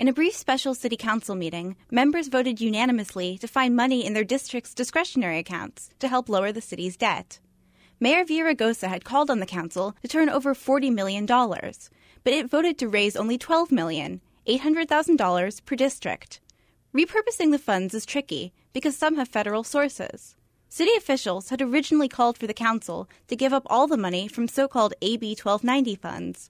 In a brief special city council meeting, members voted unanimously to find money in their district's discretionary accounts to help lower the city's debt. Mayor Villaraigosa had called on the council to turn over $40 million, but it voted to raise only $12 million, $800,000 per district. Repurposing the funds is tricky because some have federal sources. City officials had originally called for the council to give up all the money from so called AB 1290 funds.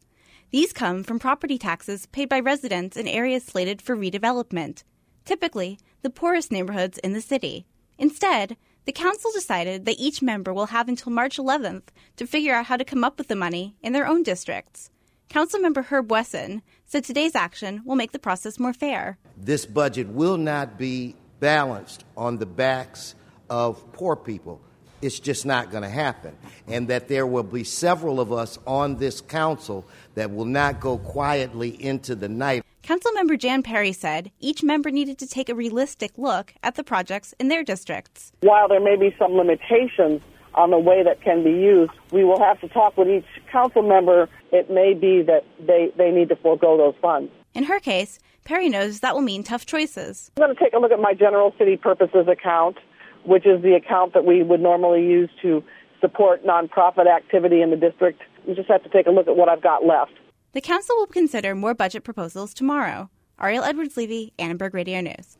These come from property taxes paid by residents in areas slated for redevelopment, typically the poorest neighborhoods in the city. Instead, the council decided that each member will have until March 11th to figure out how to come up with the money in their own districts. Councilmember Herb Wesson said today's action will make the process more fair. This budget will not be balanced on the backs of poor people. It's just not going to happen. And that there will be several of us on this council that will not go quietly into the night. Councilmember Jan Perry said each member needed to take a realistic look at the projects in their districts. While there may be some limitations on the way that can be used, we will have to talk with each council member. It may be that they, they need to forego those funds. In her case, Perry knows that will mean tough choices. I'm going to take a look at my general city purposes account which is the account that we would normally use to support nonprofit activity in the district. You just have to take a look at what I've got left. The council will consider more budget proposals tomorrow. Ariel Edwards Levy, Annenberg Radio News.